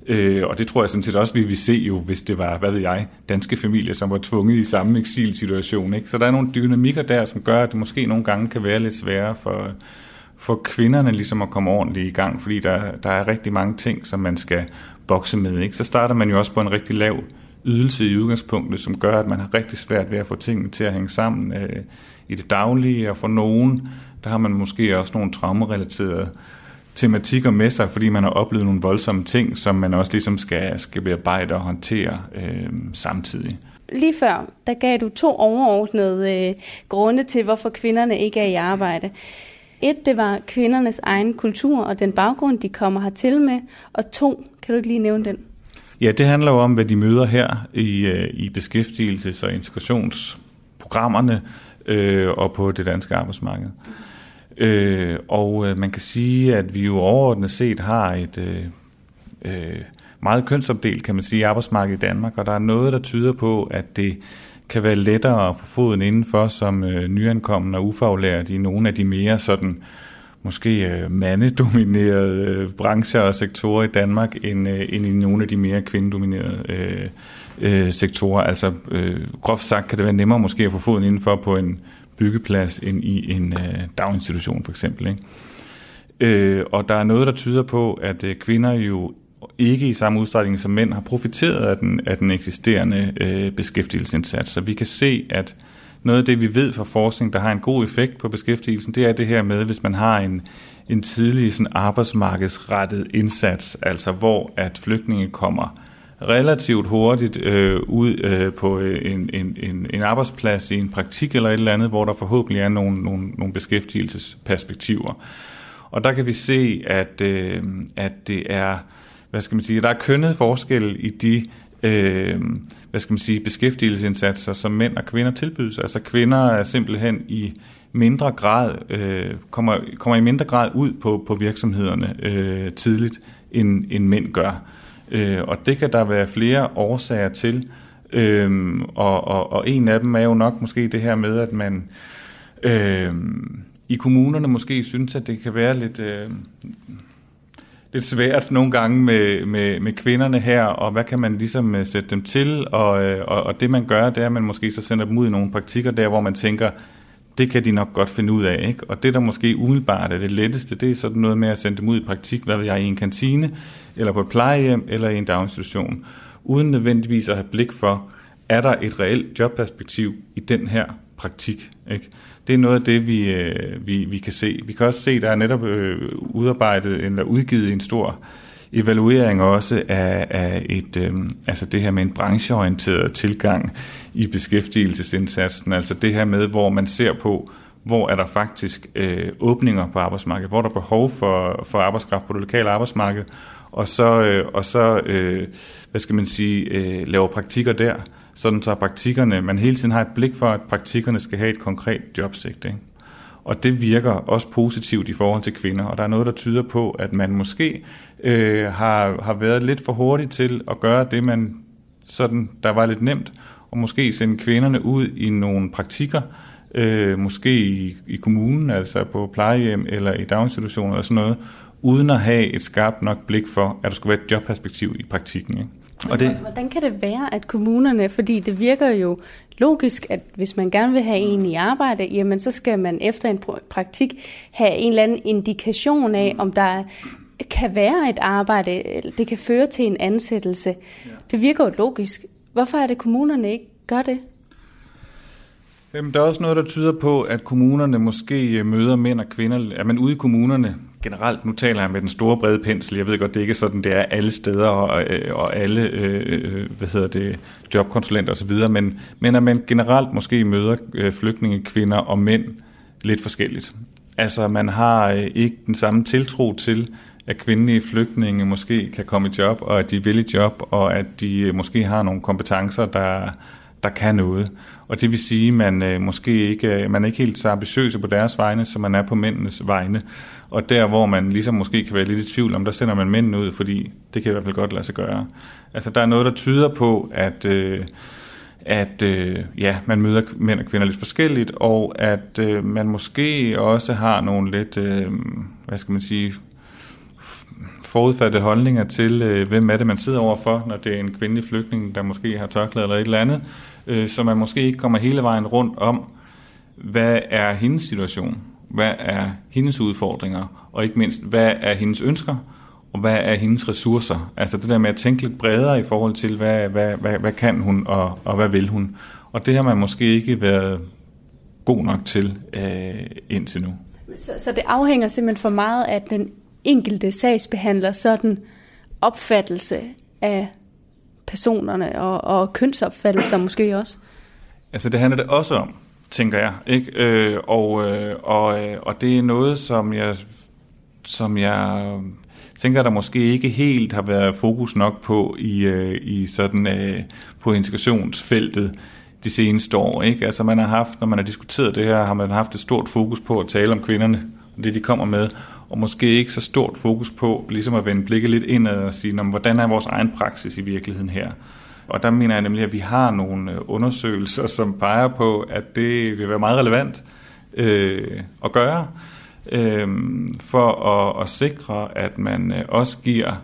Øh, og det tror jeg sådan set også, vi vil se jo, hvis det var, hvad ved jeg, danske familier, som var tvunget i samme eksilsituation. Ikke? Så der er nogle dynamikker der, som gør, at det måske nogle gange kan være lidt sværere for, for kvinderne ligesom at komme ordentligt i gang, fordi der, der er rigtig mange ting, som man skal bokse med. Ikke? Så starter man jo også på en rigtig lav ydelse i udgangspunktet, som gør, at man har rigtig svært ved at få tingene til at hænge sammen øh, i det daglige, og for nogen, der har man måske også nogle traumerelaterede tematikker med sig, fordi man har oplevet nogle voldsomme ting, som man også ligesom skal, skal bearbejde og håndtere øh, samtidig. Lige før, der gav du to overordnede øh, grunde til, hvorfor kvinderne ikke er i arbejde. Et, det var kvindernes egen kultur og den baggrund, de kommer hertil med. Og to, kan du ikke lige nævne den? Ja, det handler jo om, hvad de møder her i, øh, i beskæftigelses- og integrationsprogrammerne øh, og på det danske arbejdsmarked. Øh, og øh, man kan sige, at vi jo overordnet set har et øh, øh, meget kønsopdelt, kan man sige, arbejdsmarked i Danmark, og der er noget, der tyder på, at det kan være lettere at få foden indenfor som øh, nyankommen og ufaglært i nogle af de mere sådan måske øh, mandedominerede øh, brancher og sektorer i Danmark, end, øh, end i nogle af de mere kvindedominerede øh, øh, sektorer. Altså øh, groft sagt kan det være nemmere måske at få foden indenfor på en byggeplads end i en øh, daginstitution for eksempel. Ikke? Øh, og der er noget, der tyder på, at øh, kvinder jo ikke i samme udstrækning som mænd har profiteret af den, af den eksisterende øh, beskæftigelsesindsats. Så vi kan se, at noget af det, vi ved fra forskning, der har en god effekt på beskæftigelsen, det er det her med, hvis man har en, en tidlig sådan arbejdsmarkedsrettet indsats, altså hvor at flygtninge kommer relativt hurtigt øh, ud øh, på øh, en, en, en, en arbejdsplads i en praktik eller et eller andet, hvor der forhåbentlig er nogle, nogle, nogle beskæftigelsesperspektiver. Og der kan vi se, at, øh, at det er, hvad skal man sige, der er kønnet forskel i de øh, hvad skal man sige, beskæftigelsesindsatser, som mænd og kvinder tilbydes. Altså kvinder er simpelthen i mindre grad, øh, kommer, kommer i mindre grad ud på, på virksomhederne øh, tidligt, end, end mænd gør. Øh, og det kan der være flere årsager til, øh, og, og, og en af dem er jo nok måske det her med, at man øh, i kommunerne måske synes, at det kan være lidt... Øh, lidt svært nogle gange med, med, med kvinderne her, og hvad kan man ligesom øh, sætte dem til, og, øh, og, og det man gør, det er, at man måske så sender dem ud i nogle praktikker der, hvor man tænker, det kan de nok godt finde ud af. Ikke? Og det, der måske umiddelbart er det letteste, det er sådan noget med at sende dem ud i praktik, hvad ved jeg, i en kantine, eller på et plejehjem, eller i en daginstitution, uden nødvendigvis at have blik for, er der et reelt jobperspektiv i den her praktik. Ikke? Det er noget af det, vi, øh, vi, vi kan se. Vi kan også se, der er netop øh, udarbejdet eller udgivet en stor evaluering også af, af et, øh, altså det her med en brancheorienteret tilgang i beskæftigelsesindsatsen. Altså det her med, hvor man ser på, hvor er der faktisk øh, åbninger på arbejdsmarkedet, hvor er der behov for, for arbejdskraft på det lokale arbejdsmarked, og så, øh, og så øh, hvad skal man sige, øh, laver praktikker der sådan så praktikkerne, man hele tiden har et blik for, at praktikkerne skal have et konkret jobsigte. Ikke? Og det virker også positivt i forhold til kvinder, og der er noget, der tyder på, at man måske øh, har, har været lidt for hurtig til at gøre det, man sådan, der var lidt nemt, og måske sende kvinderne ud i nogle praktikker, øh, måske i, i kommunen, altså på plejehjem eller i daginstitutioner eller sådan noget, uden at have et skarpt nok blik for, at der skulle være et jobperspektiv i praktikken. Ikke? Og det... Hvordan kan det være, at kommunerne, fordi det virker jo logisk, at hvis man gerne vil have en i arbejde, jamen så skal man efter en praktik have en eller anden indikation af, om der kan være et arbejde, det kan føre til en ansættelse. Det virker jo logisk. Hvorfor er det, kommunerne ikke gør det? Jamen, der er også noget, der tyder på, at kommunerne måske øh, møder mænd og kvinder, at man ude i kommunerne generelt, nu taler jeg med den store brede pensel, jeg ved godt, det ikke er sådan, det er alle steder og, øh, og alle øh, øh, hvad hedder det, jobkonsulenter osv., men, men at man generelt måske møder flygtninge, kvinder og mænd lidt forskelligt. Altså man har ikke den samme tiltro til, at kvindelige flygtninge måske kan komme i job, og at de vil i job, og at de øh, måske har nogle kompetencer, der, der kan noget. Og det vil sige, at man øh, måske ikke øh, man er ikke helt så ambitiøse på deres vegne, som man er på mændenes vegne. Og der, hvor man ligesom måske kan være lidt i tvivl om, der sender man mændene ud, fordi det kan i hvert fald godt lade sig gøre. Altså, der er noget, der tyder på, at, øh, at øh, ja, man møder mænd og kvinder lidt forskelligt, og at øh, man måske også har nogle lidt, øh, hvad skal man sige, forudfattede holdninger til, øh, hvem er det, man sidder overfor, når det er en kvindelig flygtning, der måske har tørklæde eller et eller andet, øh, så man måske ikke kommer hele vejen rundt om, hvad er hendes situation? hvad er hendes udfordringer, og ikke mindst, hvad er hendes ønsker, og hvad er hendes ressourcer. Altså det der med at tænke lidt bredere i forhold til, hvad, hvad, hvad, hvad kan hun, og, og hvad vil hun. Og det har man måske ikke været god nok til øh, indtil nu. Så, så det afhænger simpelthen for meget af den enkelte sagsbehandler sådan opfattelse af personerne og, og kønsopfattelser måske også? Altså det handler det også om tænker jeg. Ikke? Øh, og, øh, og, øh, og det er noget, som jeg, som jeg tænker, der måske ikke helt har været fokus nok på i, øh, i sådan øh, på integrationsfeltet de seneste år. Ikke? Altså man har haft, når man har diskuteret det her, har man haft et stort fokus på at tale om kvinderne og det de kommer med, og måske ikke så stort fokus på ligesom at vende blikket lidt indad og sige, hvordan er vores egen praksis i virkeligheden her? Og der mener jeg nemlig, at vi har nogle øh, undersøgelser, som peger på, at det vil være meget relevant øh, at gøre, øh, for at, at sikre, at man øh, også giver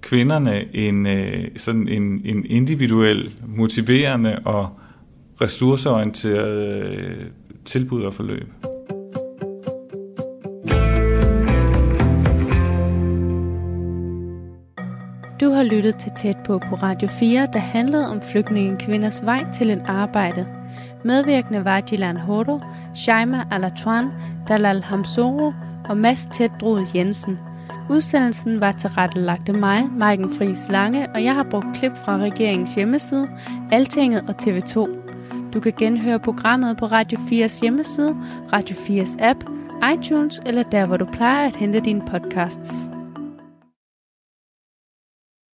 kvinderne en, øh, sådan en, en individuel, motiverende og ressourceorienteret tilbud og forløb. Du har lyttet til Tæt på på Radio 4, der handlede om flygtninge kvinders vej til et arbejde. Medvirkende var Jilan Hodo, Shaima Alatran, Dalal Hamsoro og Mads Tætdrud Jensen. Udsendelsen var tilrettelagt af mig, Maiken Friis Lange, og jeg har brugt klip fra regeringens hjemmeside, Altinget og TV2. Du kan genhøre programmet på Radio 4's hjemmeside, Radio 4's app, iTunes eller der, hvor du plejer at hente dine podcasts.